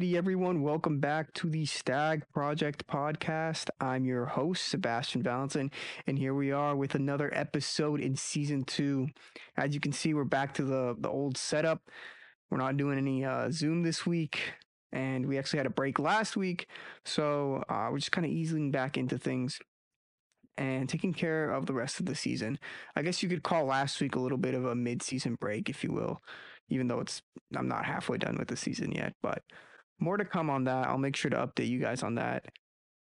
Alrighty, everyone, welcome back to the Stag Project podcast. I'm your host, Sebastian Valentin, and here we are with another episode in season two. As you can see, we're back to the, the old setup. We're not doing any uh, Zoom this week, and we actually had a break last week, so uh, we're just kind of easing back into things and taking care of the rest of the season. I guess you could call last week a little bit of a mid-season break, if you will even though it's I'm not halfway done with the season yet, but more to come on that. I'll make sure to update you guys on that.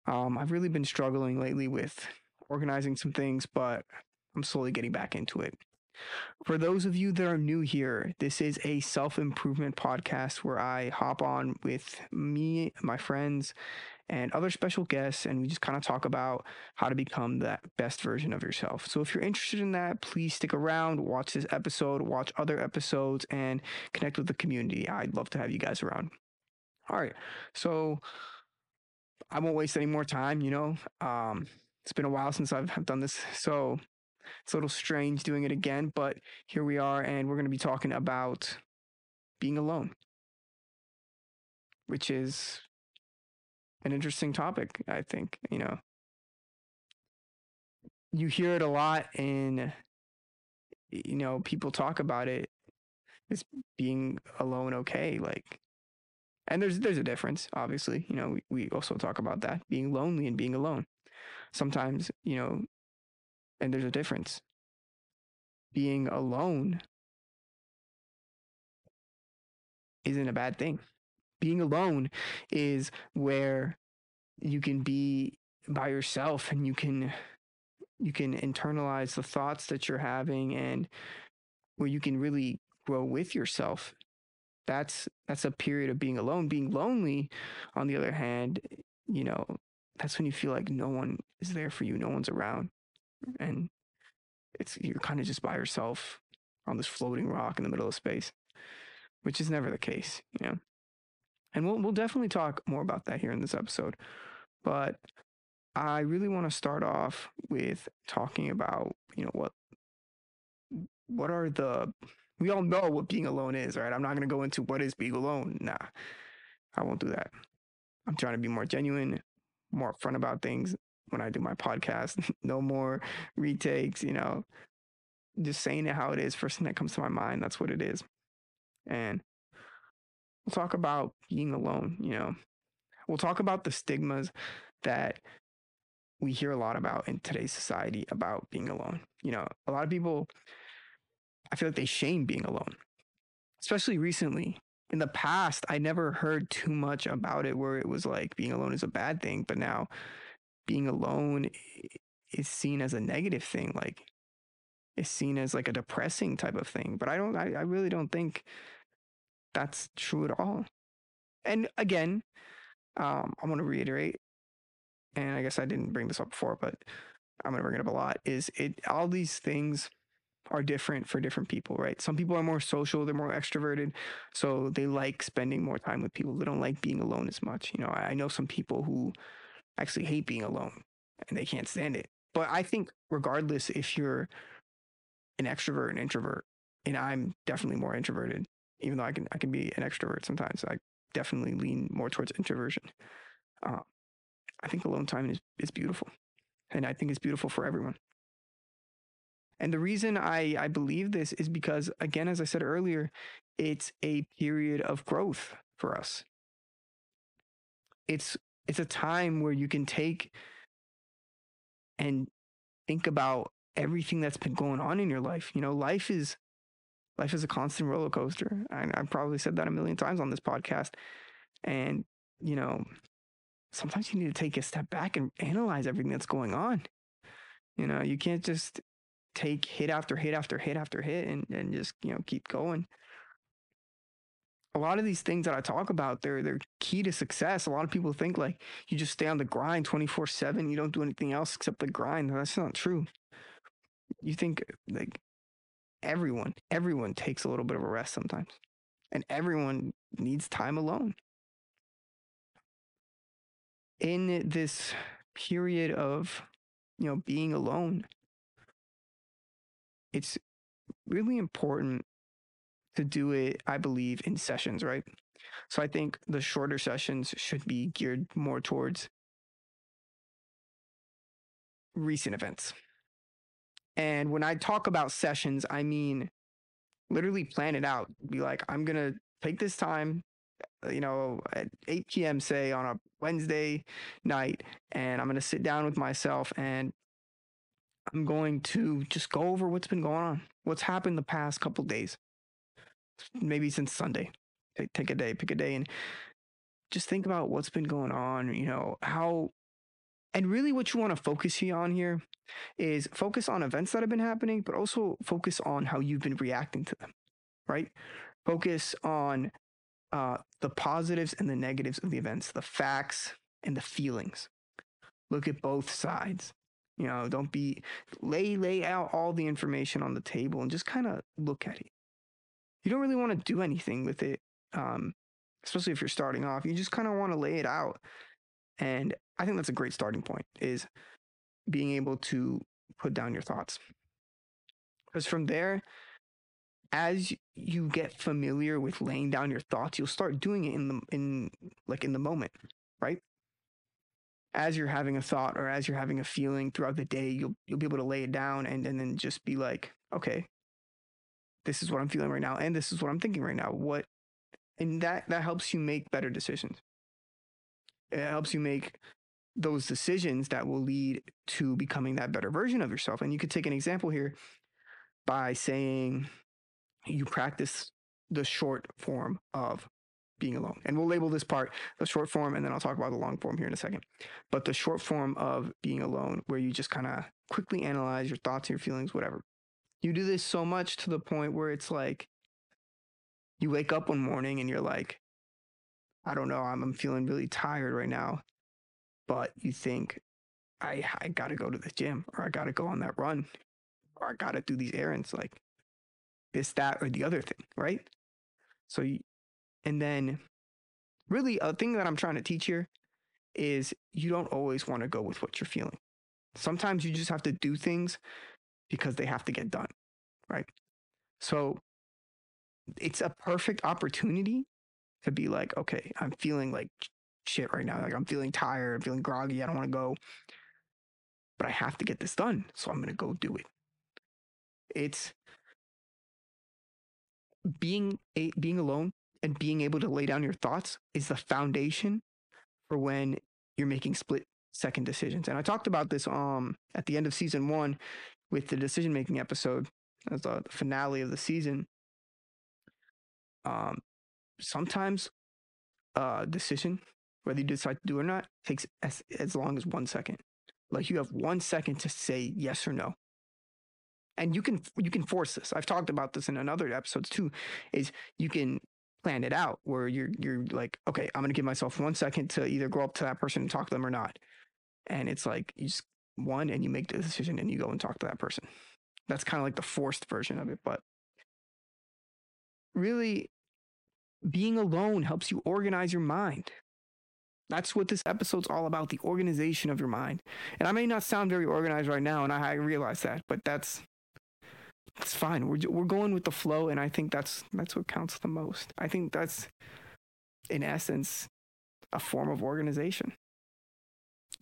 Um, I've really been struggling lately with organizing some things, but I'm slowly getting back into it. For those of you that are new here, this is a self improvement podcast where I hop on with me, my friends, and other special guests, and we just kind of talk about how to become that best version of yourself. So if you're interested in that, please stick around, watch this episode, watch other episodes, and connect with the community. I'd love to have you guys around. All right, so I won't waste any more time. You know, um, it's been a while since I've done this, so it's a little strange doing it again, but here we are, and we're going to be talking about being alone, which is an interesting topic, I think, you know. You hear it a lot in you know, people talk about it as being alone okay, like and there's there's a difference, obviously. You know, we, we also talk about that, being lonely and being alone. Sometimes, you know, and there's a difference. Being alone isn't a bad thing being alone is where you can be by yourself and you can you can internalize the thoughts that you're having and where you can really grow with yourself that's that's a period of being alone being lonely on the other hand you know that's when you feel like no one is there for you no one's around and it's you're kind of just by yourself on this floating rock in the middle of space which is never the case you know and we'll we'll definitely talk more about that here in this episode. But I really want to start off with talking about, you know, what what are the we all know what being alone is, right? I'm not to go into what is being alone. Nah. I won't do that. I'm trying to be more genuine, more upfront about things when I do my podcast. no more retakes, you know. Just saying it how it is, first thing that comes to my mind, that's what it is. And We'll talk about being alone, you know. We'll talk about the stigmas that we hear a lot about in today's society about being alone. You know, a lot of people, I feel like they shame being alone, especially recently. In the past, I never heard too much about it where it was like being alone is a bad thing, but now being alone is seen as a negative thing. Like, is seen as like a depressing type of thing. But I don't, I, I really don't think that's true at all. And again, um, I want to reiterate, and I guess I didn't bring this up before, but I'm going to bring it up a lot. Is it all these things are different for different people, right? Some people are more social, they're more extroverted, so they like spending more time with people. They don't like being alone as much. You know, I know some people who actually hate being alone and they can't stand it. But I think regardless if you're an extrovert, an introvert, and I'm definitely more introverted, even though I can I can be an extrovert sometimes. I definitely lean more towards introversion. Uh, I think alone time is is beautiful, and I think it's beautiful for everyone. And the reason I I believe this is because again, as I said earlier, it's a period of growth for us. It's it's a time where you can take and think about everything that's been going on in your life. You know, life is life is a constant roller coaster. I, I've probably said that a million times on this podcast. And, you know, sometimes you need to take a step back and analyze everything that's going on. You know, you can't just take hit after hit after hit after hit and, and just, you know, keep going. A lot of these things that I talk about, they're they're key to success. A lot of people think like you just stay on the grind 24-7, you don't do anything else except the grind. That's not true. You think like everyone, everyone takes a little bit of a rest sometimes. And everyone needs time alone. In this period of, you know, being alone, it's really important to do it, I believe, in sessions, right? So I think the shorter sessions should be geared more towards recent events. And when I talk about sessions, I mean literally plan it out. Be like, I'm going to take this time, uh, you know, at 8 p.m., say on a Wednesday night, and I'm going to sit down with myself and I'm going to just go over what's been going on, what's happened the past couple days, maybe since Sunday. Take, a day, pick a day, and just think about what's been going on, you know, how, and really what you want to focus here on here is focus on events that have been happening, but also focus on how you've been reacting to them, right? Focus on uh, the positives and the negatives of the events, the facts and the feelings. Look at both sides. You know, don't be lay lay out all the information on the table and just kind of look at it. You don't really want to do anything with it, um, especially if you're starting off. You just kind of want to lay it out, and I think that's a great starting point. Is being able to put down your thoughts. Because from there, as you get familiar with laying down your thoughts, you'll start doing it in the in like in the moment, right? As you're having a thought or as you're having a feeling throughout the day, you'll you'll be able to lay it down and, and then just be like, okay, this is what I'm feeling right now, and this is what I'm thinking right now. What and that that helps you make better decisions. It helps you make those decisions that will lead to becoming that better version of yourself. And you could take an example here by saying you practice the short form of being alone. And we'll label this part the short form, and then I'll talk about the long form here in a second. But the short form of being alone, where you just kind of quickly analyze your thoughts, your feelings, whatever. You do this so much to the point where it's like you wake up one morning and you're like, I don't know, I'm, I'm feeling really tired right now but you think I I got to go to the gym or I got to go on that run or I got to do these errands like this that or the other thing, right? So you, and then really a thing that I'm trying to teach here is you don't always want to go with what you're feeling. Sometimes you just have to do things because they have to get done, right? So it's a perfect opportunity to be like, okay, I'm feeling like shit right now. Like I'm feeling tired, I'm feeling groggy, I don't want to go. But I have to get this done, so I'm going to go do it. It's being a, being alone and being able to lay down your thoughts is the foundation for when you're making split second decisions. And I talked about this um at the end of season 1 with the decision making episode as the finale of the season. Um sometimes a decision whether you decide to do or not, takes as, as long as one second. Like you have one second to say yes or no. And you can you can force this. I've talked about this in another episodes too. Is you can plan it out where you're you're like, okay, I'm gonna give myself one second to either go up to that person and talk to them or not. And it's like you just one and you make the decision and you go and talk to that person. That's kind of like the forced version of it, but really being alone helps you organize your mind. That's what this episode's all about the organization of your mind. And I may not sound very organized right now, and I, I realize that, but that's it's fine. We're we're going with the flow, and I think that's that's what counts the most. I think that's, in essence, a form of organization.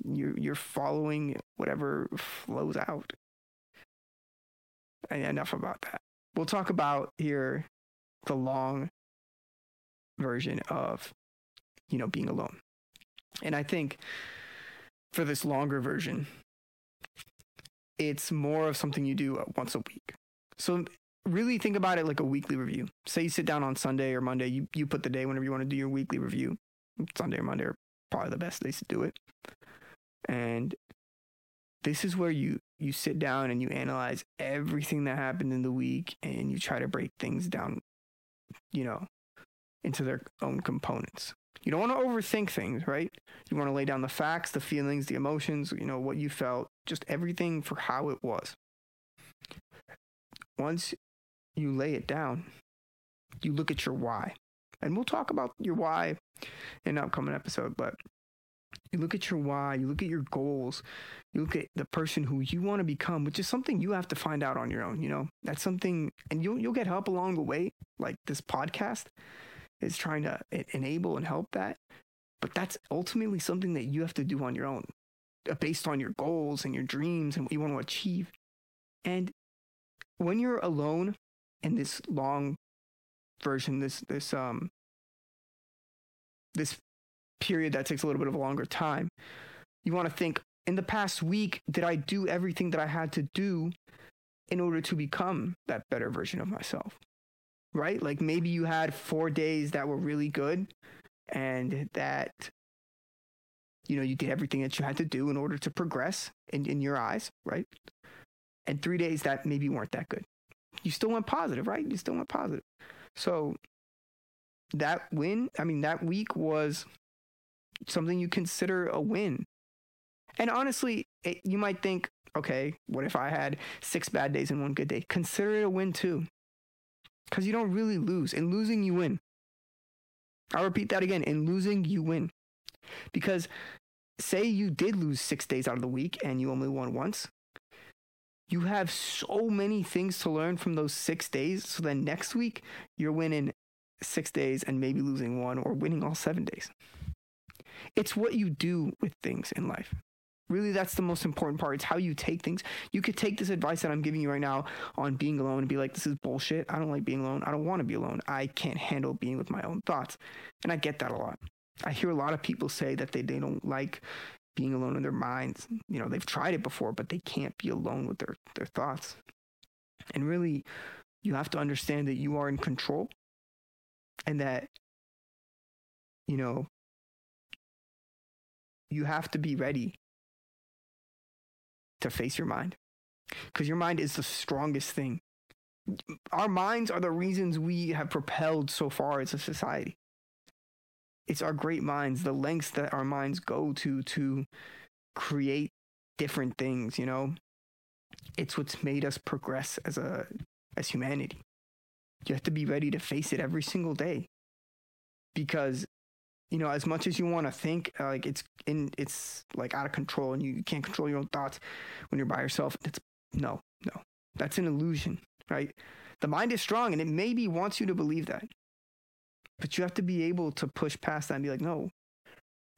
You you're following whatever flows out. And enough about that. We'll talk about here the long version of you know being alone. And I think for this longer version, it's more of something you do uh, once a week. So really think about it like a weekly review. Say you sit down on Sunday or Monday, you, you put the day whenever you want to do your weekly review. Sunday or Monday are probably the best days to do it. And this is where you you sit down and you analyze everything that happened in the week and you try to break things down, you know, into their own components. You don't want to overthink things, right? You want to lay down the facts, the feelings, the emotions, you know, what you felt, just everything for how it was. Once you lay it down, you look at your why. And we'll talk about your why in an upcoming episode, but you look at your why, you look at your goals, you look at the person who you want to become, which is something you have to find out on your own, you know. That's something and you'll you'll get help along the way, like this podcast is trying to enable and help that. But that's ultimately something that you have to do on your own, uh, based on your goals and your dreams and what you want to achieve. And when you're alone in this long version, this this um this period that takes a little bit of a longer time, you want to think in the past week, did I do everything that I had to do in order to become that better version of myself? Right? Like maybe you had four days that were really good and that, you know, you did everything that you had to do in order to progress in, in your eyes, right? And three days that maybe weren't that good. You still went positive, right? You still went positive. So that win, I mean, that week was something you consider a win. And honestly, it, you might think, okay, what if I had six bad days and one good day? Consider it a win too. Because you don't really lose. In losing, you win. I'll repeat that again. In losing, you win. Because say you did lose six days out of the week and you only won once, you have so many things to learn from those six days. So then next week, you're winning six days and maybe losing one or winning all seven days. It's what you do with things in life. Really, that's the most important part. It's how you take things. You could take this advice that I'm giving you right now on being alone and be like, this is bullshit. I don't like being alone. I don't want to be alone. I can't handle being with my own thoughts. And I get that a lot. I hear a lot of people say that they, they don't like being alone in their minds. You know, they've tried it before, but they can't be alone with their, their thoughts. And really, you have to understand that you are in control and that, you know, you have to be ready to face your mind because your mind is the strongest thing. Our minds are the reasons we have propelled so far as a society. It's our great minds, the lengths that our minds go to to create different things, you know? It's what's made us progress as a as humanity. You have to be ready to face it every single day. Because you know, as much as you want to think, like it's in, it's like out of control, and you can't control your own thoughts when you're by yourself. It's no, no, that's an illusion, right? The mind is strong, and it maybe wants you to believe that, but you have to be able to push past that and be like, no,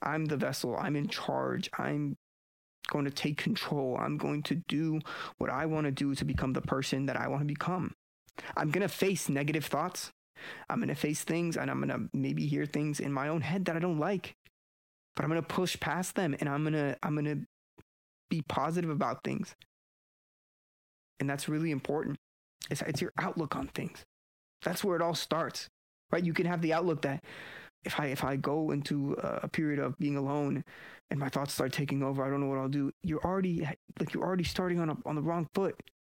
I'm the vessel. I'm in charge. I'm going to take control. I'm going to do what I want to do to become the person that I want to become. I'm going to face negative thoughts. I'm going to face things and I'm going to maybe hear things in my own head that I don't like. But I'm going to push past them and I'm going to I'm going to be positive about things. And that's really important. It's, it's your outlook on things. That's where it all starts. Right? You can have the outlook that if I if I go into a period of being alone and my thoughts start taking over, I don't know what I'll do. You're already like you're already starting on a, on the wrong foot.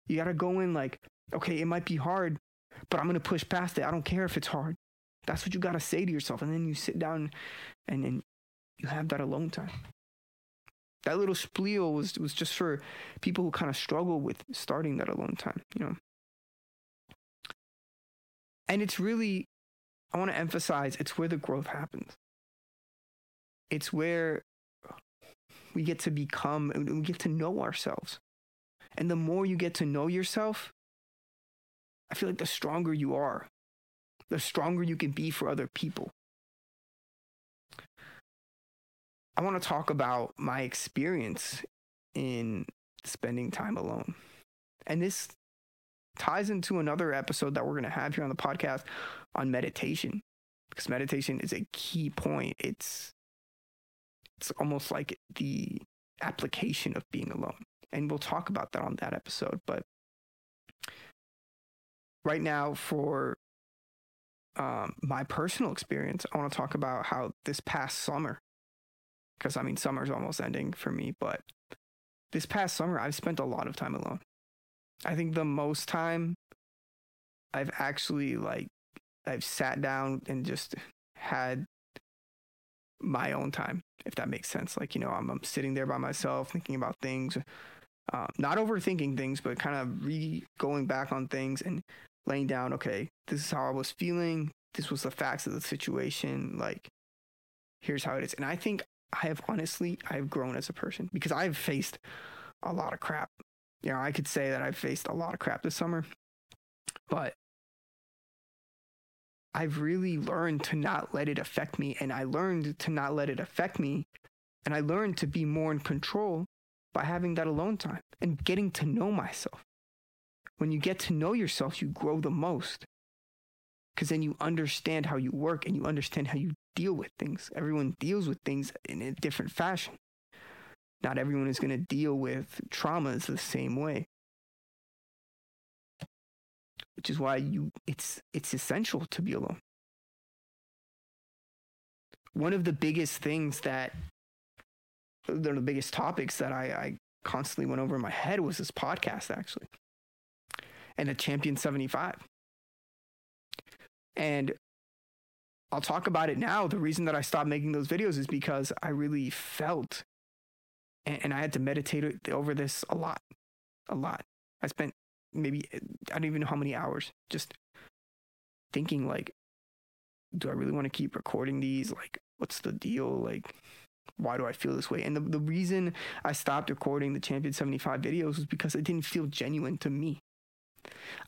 You got to go in like, okay, it might be hard, but I'm to push past it. I don't care if it's hard. That's what you got to say to yourself. And then you sit down and then you have that alone time. That little spiel was, was just for people who kind of struggle with starting that alone time, you know. And it's really, I want to emphasize, it's where the growth happens. It's where we get to become, we get to know ourselves. And the more you get to know yourself, I feel like the stronger you are, the stronger you can be for other people. I want to talk about my experience in spending time alone. And this ties into another episode that we're going to have here on the podcast on meditation because meditation is a key point. It's it's almost like the application of being alone. And we'll talk about that on that episode, but right now for um, my personal experience, I want to talk about how this past summer, because I mean, summer's almost ending for me, but this past summer, I've spent a lot of time alone. I think the most time I've actually like, I've sat down and just had my own time, if that makes sense. Like, you know, I'm, I'm sitting there by myself thinking about things, um, not overthinking things, but kind of re going back on things and laying down, okay, this is how I was feeling. This was the facts of the situation. Like, here's how it is. And I think I have honestly, I've grown as a person because I've faced a lot of crap. You know, I could say that I've faced a lot of crap this summer, but I've really learned to not let it affect me. And I learned to not let it affect me. And I learned to be more in control by having that alone time and getting to know myself. When you get to know yourself, you grow the most because then you understand how you work and you understand how you deal with things. Everyone deals with things in a different fashion. Not everyone is going to deal with traumas the same way. Which is why you it's it's essential to be alone. One of the biggest things that one of the biggest topics that I, I constantly went over in my head was this podcast actually. And the Champion 75. And I'll talk about it now. The reason that I stopped making those videos is because I really felt, and, and I had to meditate over this a lot, a lot. I spent maybe, eh, I don't even know how many hours just thinking, like, do I really want to keep recording these? Like, what's the deal? Like, why do I feel this way? And the, the reason I stopped recording the Champion 75 videos was because it didn't feel genuine to me.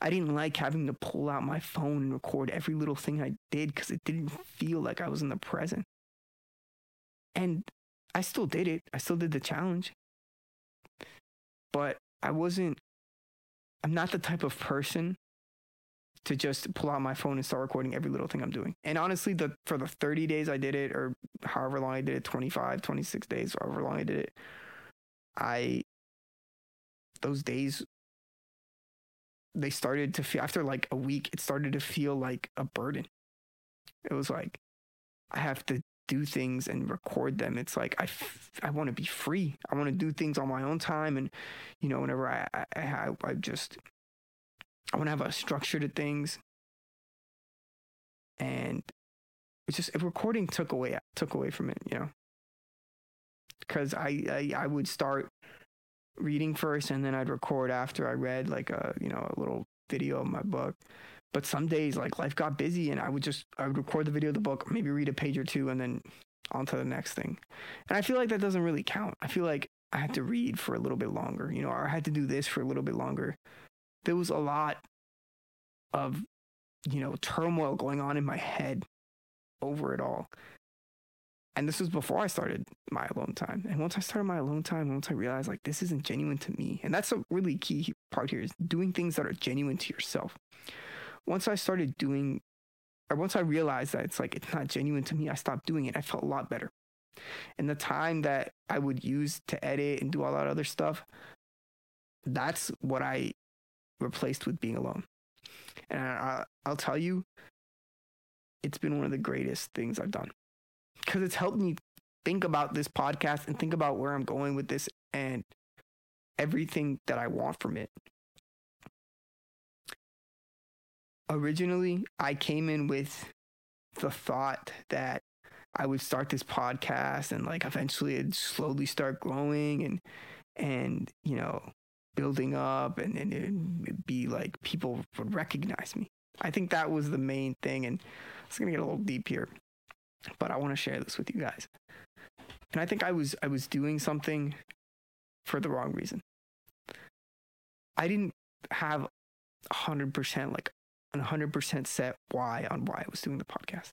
I didn't like having to pull out my phone and record every little thing I did because it didn't feel like I was in the present. And I still did it. I still did the challenge. But I wasn't, I'm not the type of person to just pull out my phone and start recording every little thing I'm doing. And honestly, the for the 30 days I did it, or however long I did it, 25, 26 days, however long I did it, I those days they started to feel after like a week it started to feel like a burden it was like i have to do things and record them it's like i, f- I want to be free. I want to do things on my own time and you know whenever i i, I, I just i want to have a structure to things. And it's just if recording took away took away from it you know? Because I, I i would start reading first and then I'd record after I read like a you know a little video of my book. But some days like life got busy and I would just I would record the video of the book, maybe read a page or two and then on to the next thing. And I feel like that doesn't really count. I feel like I had to read for a little bit longer, you know, or I had to do this for a little bit longer. There was a lot of, you know, turmoil going on in my head over it all. And this was before I started my alone time. And once I started my alone time, once I realized like this isn't genuine to me, and that's a really key part here is doing things that are genuine to yourself. Once I started doing, or once I realized that it's like it's not genuine to me, I stopped doing it. I felt a lot better. And the time that I would use to edit and do all that other stuff, that's what I replaced with being alone. And I, I'll tell you, it's been one of the greatest things I've done because it's helped me think about this podcast and think about where I'm going with this and everything that I want from it. Originally, I came in with the thought that I would start this podcast and like eventually it'd slowly start growing and and you know building up and, and it'd be like people would recognize me. I think that was the main thing and it's gonna get a little deep here but I want to share this with you guys. And I think I was I was doing something for the wrong reason. I didn't have 100% like 100% set why on why I was doing the podcast.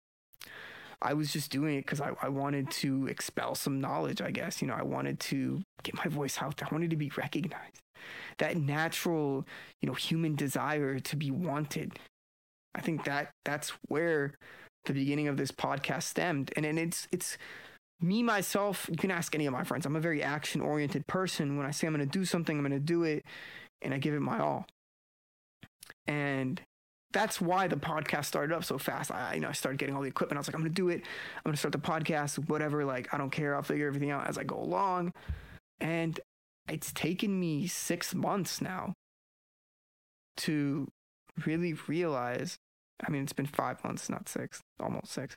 I was just doing it because I, I wanted to expel some knowledge, I guess. You know, I wanted to get my voice out there. I wanted to be recognized. That natural, you know, human desire to be wanted. I think that that's where the beginning of this podcast stemmed. And, and it's it's me myself, you can ask any of my friends. I'm a very action oriented person. When I say I'm gonna do something, I'm gonna do it and I give it my all. And that's why the podcast started up so fast. I, you know, I started getting all the equipment. I was like, I'm gonna do it. I'm gonna start the podcast, whatever. Like, I don't care. I'll figure everything out as I go along. And it's taken me six months now to really realize I mean, it's been five months, not six, almost six.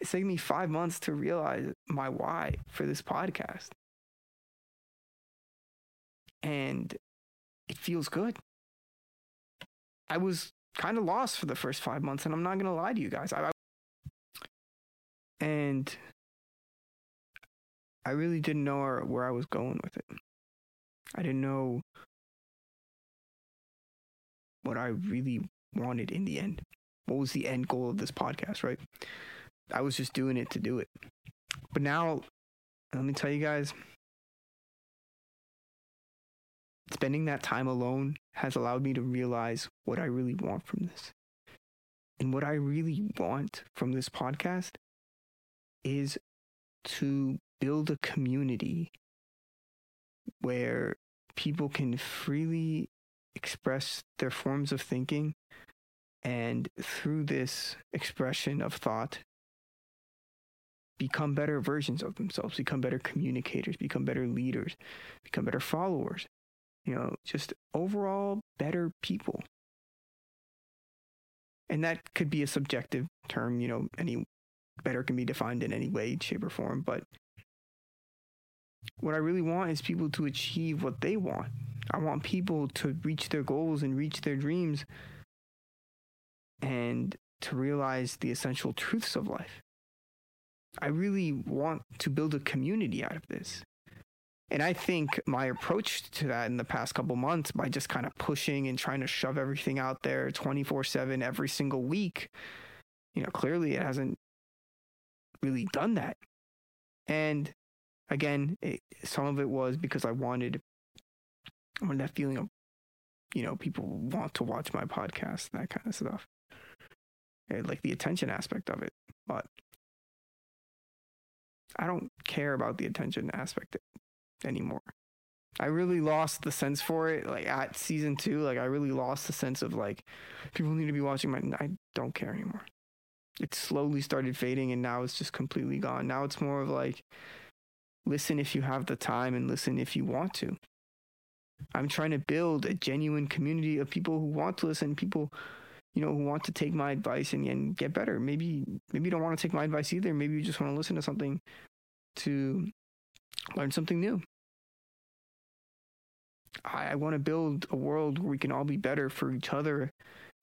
It's taken me five months to realize my why for this podcast. And it feels good. I was kind of lost for the first five months, and I'm not to lie to you guys. I, I, and I really didn't know where, where I was going with it. I didn't know what I really wanted in the end. what was the end goal of this podcast, right? I was just doing it to do it. But now, let me tell you guys, spending that time alone has allowed me to realize what I really want from this. And what I really want from this podcast is to build a community where people can freely express their forms of thinking and through this expression of thought become better versions of themselves become better communicators become better leaders become better followers you know just overall better people and that could be a subjective term you know any better can be defined in any way shape or form but what i really want is people to achieve what they want I want people to reach their goals and reach their dreams and to realize the essential truths of life. I really want to build a community out of this. And I think my approach to that in the past couple months by just kind of pushing and trying to shove everything out there 24 7 every single week, you know, clearly it hasn't really done that. And again, it, some of it was because I wanted or that feeling of, you know, people want to watch my podcast, that kind of stuff. And like the attention aspect of it. But I don't care about the attention aspect anymore. I really lost the sense for it. Like at season two, like I really lost the sense of like people need to be watching my. I don't care anymore. It slowly started fading, and now it's just completely gone. Now it's more of like, listen if you have the time, and listen if you want to. I'm trying to build a genuine community of people who want to listen, people, you know, who want to take my advice and, and get better. Maybe maybe you don't want to take my advice either. Maybe you just want to listen to something to learn something new. I, I want to build a world where we can all be better for each other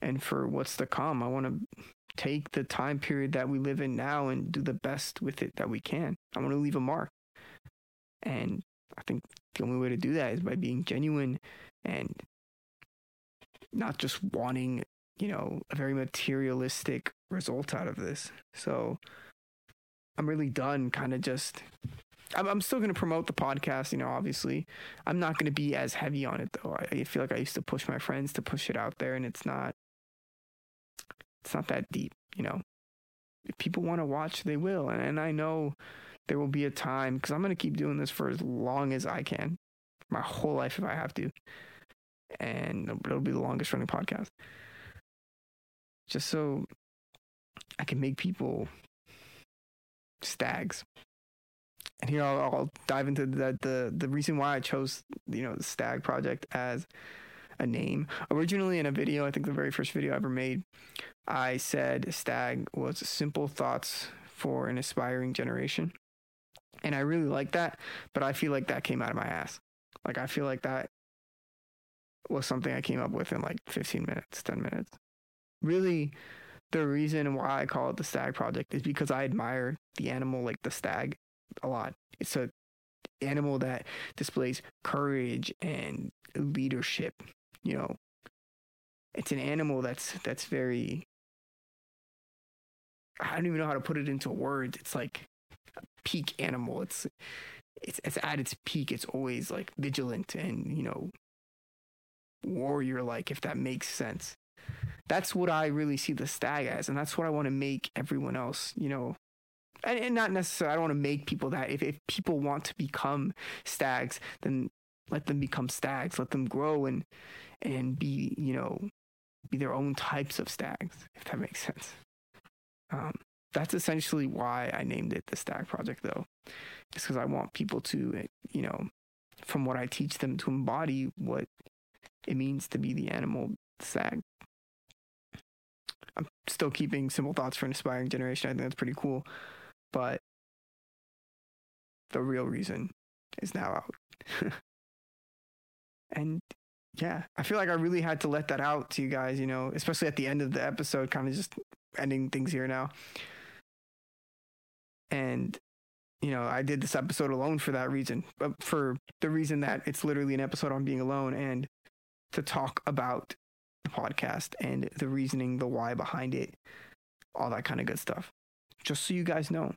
and for what's to come. I want to take the time period that we live in now and do the best with it that we can. I want to leave a mark. And I think the only way to do that is by being genuine and not just wanting, you know, a very materialistic result out of this. So I'm really done kind of just I'm, I'm still going to promote the podcast, you know, obviously. I'm not going to be as heavy on it though. I, I feel like I used to push my friends to push it out there and it's not it's not that deep, you know. If people want to watch, they will. And, and I know there will be a time because I'm going to keep doing this for as long as I can, my whole life if I have to. And it'll be the longest running podcast. Just so I can make people stags. And here I'll, I'll dive into the, the the reason why I chose you know the stag project as a name. Originally in a video, I think the very first video I ever made, I said stag was simple thoughts for an aspiring generation. And I really like that, but I feel like that came out of my ass. Like I feel like that was something I came up with in like 15 minutes, 10 minutes. Really, the reason why I call it the Stag Project is because I admire the animal like the stag a lot. It's a animal that displays courage and leadership, you know. It's an animal that's that's very I don't even know how to put it into words. It's like peak animal. It's it's it's at its peak. It's always like vigilant and you know warrior like, if that makes sense. That's what I really see the stag as, and that's what I want to make everyone else, you know. And, and not necessarily, I don't want to make people that. If, if people want to become stags, then let them become stags. Let them grow and and be, you know, be their own types of stags, if that makes sense. Um, that's essentially why I named it the Stag Project, though. Just because I want people to, you know, from what I teach them, to embody what it means to be the animal stag. I'm still keeping simple thoughts for an aspiring generation. I think that's pretty cool. But the real reason is now out. and yeah, I feel like I really had to let that out to you guys, you know, especially at the end of the episode, kind of just ending things here now. And you know, I did this episode alone for that reason, but for the reason that it's literally an episode on being alone and to talk about the podcast and the reasoning, the why behind it, all that kind of good stuff. Just so you guys know.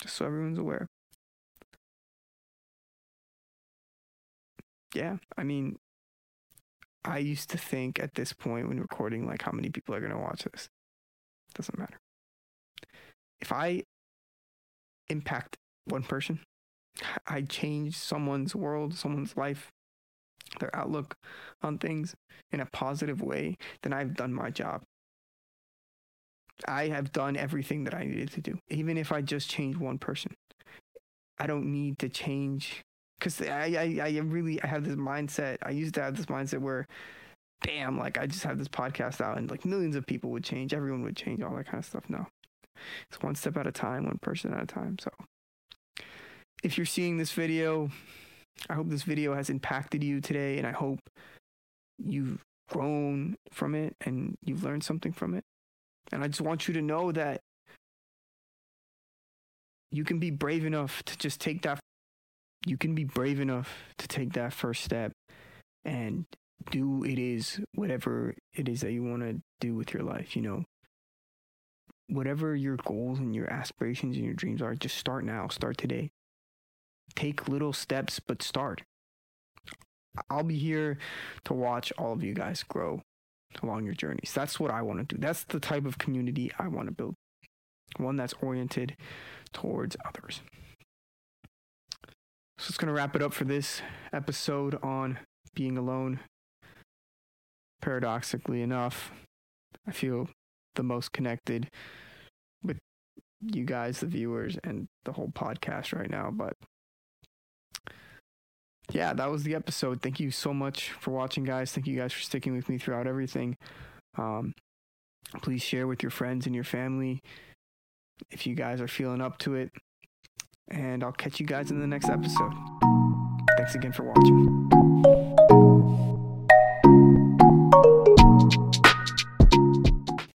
Just so everyone's aware. Yeah, I mean, I used to think at this point when recording, like, how many people are going to watch this? Doesn't matter. If I impact one person, I change someone's world, someone's life, their outlook on things in a positive way, then I've done my job. I have done everything that I needed to do, even if I just change one person. I don't need to change because I, I, I really I have this mindset. I used to have this mindset where, damn, like I just have this podcast out and like millions of people would change, everyone would change, all that kind of stuff. No, it's one step at a time, one person at a time. So, if you're seeing this video, I hope this video has impacted you today, and I hope you've grown from it and you've learned something from it. And I just want you to know that you can be brave enough to just take that. You can be brave enough to take that first step and do it is whatever it is that you want to do with your life, you know. Whatever your goals and your aspirations and your dreams are, just start now, start today. Take little steps, but start. I'll be here to watch all of you guys grow along your journeys. That's what I want to do. That's the type of community I want to build. One that's oriented towards others. So it's going to wrap it up for this episode on being alone. Paradoxically enough, I feel the most connected with you guys, the viewers, and the whole podcast right now. But yeah, that was the episode. Thank you so much for watching, guys. Thank you guys for sticking with me throughout everything. Um, please share with your friends and your family if you guys are feeling up to it. And I'll catch you guys in the next episode. Thanks again for watching.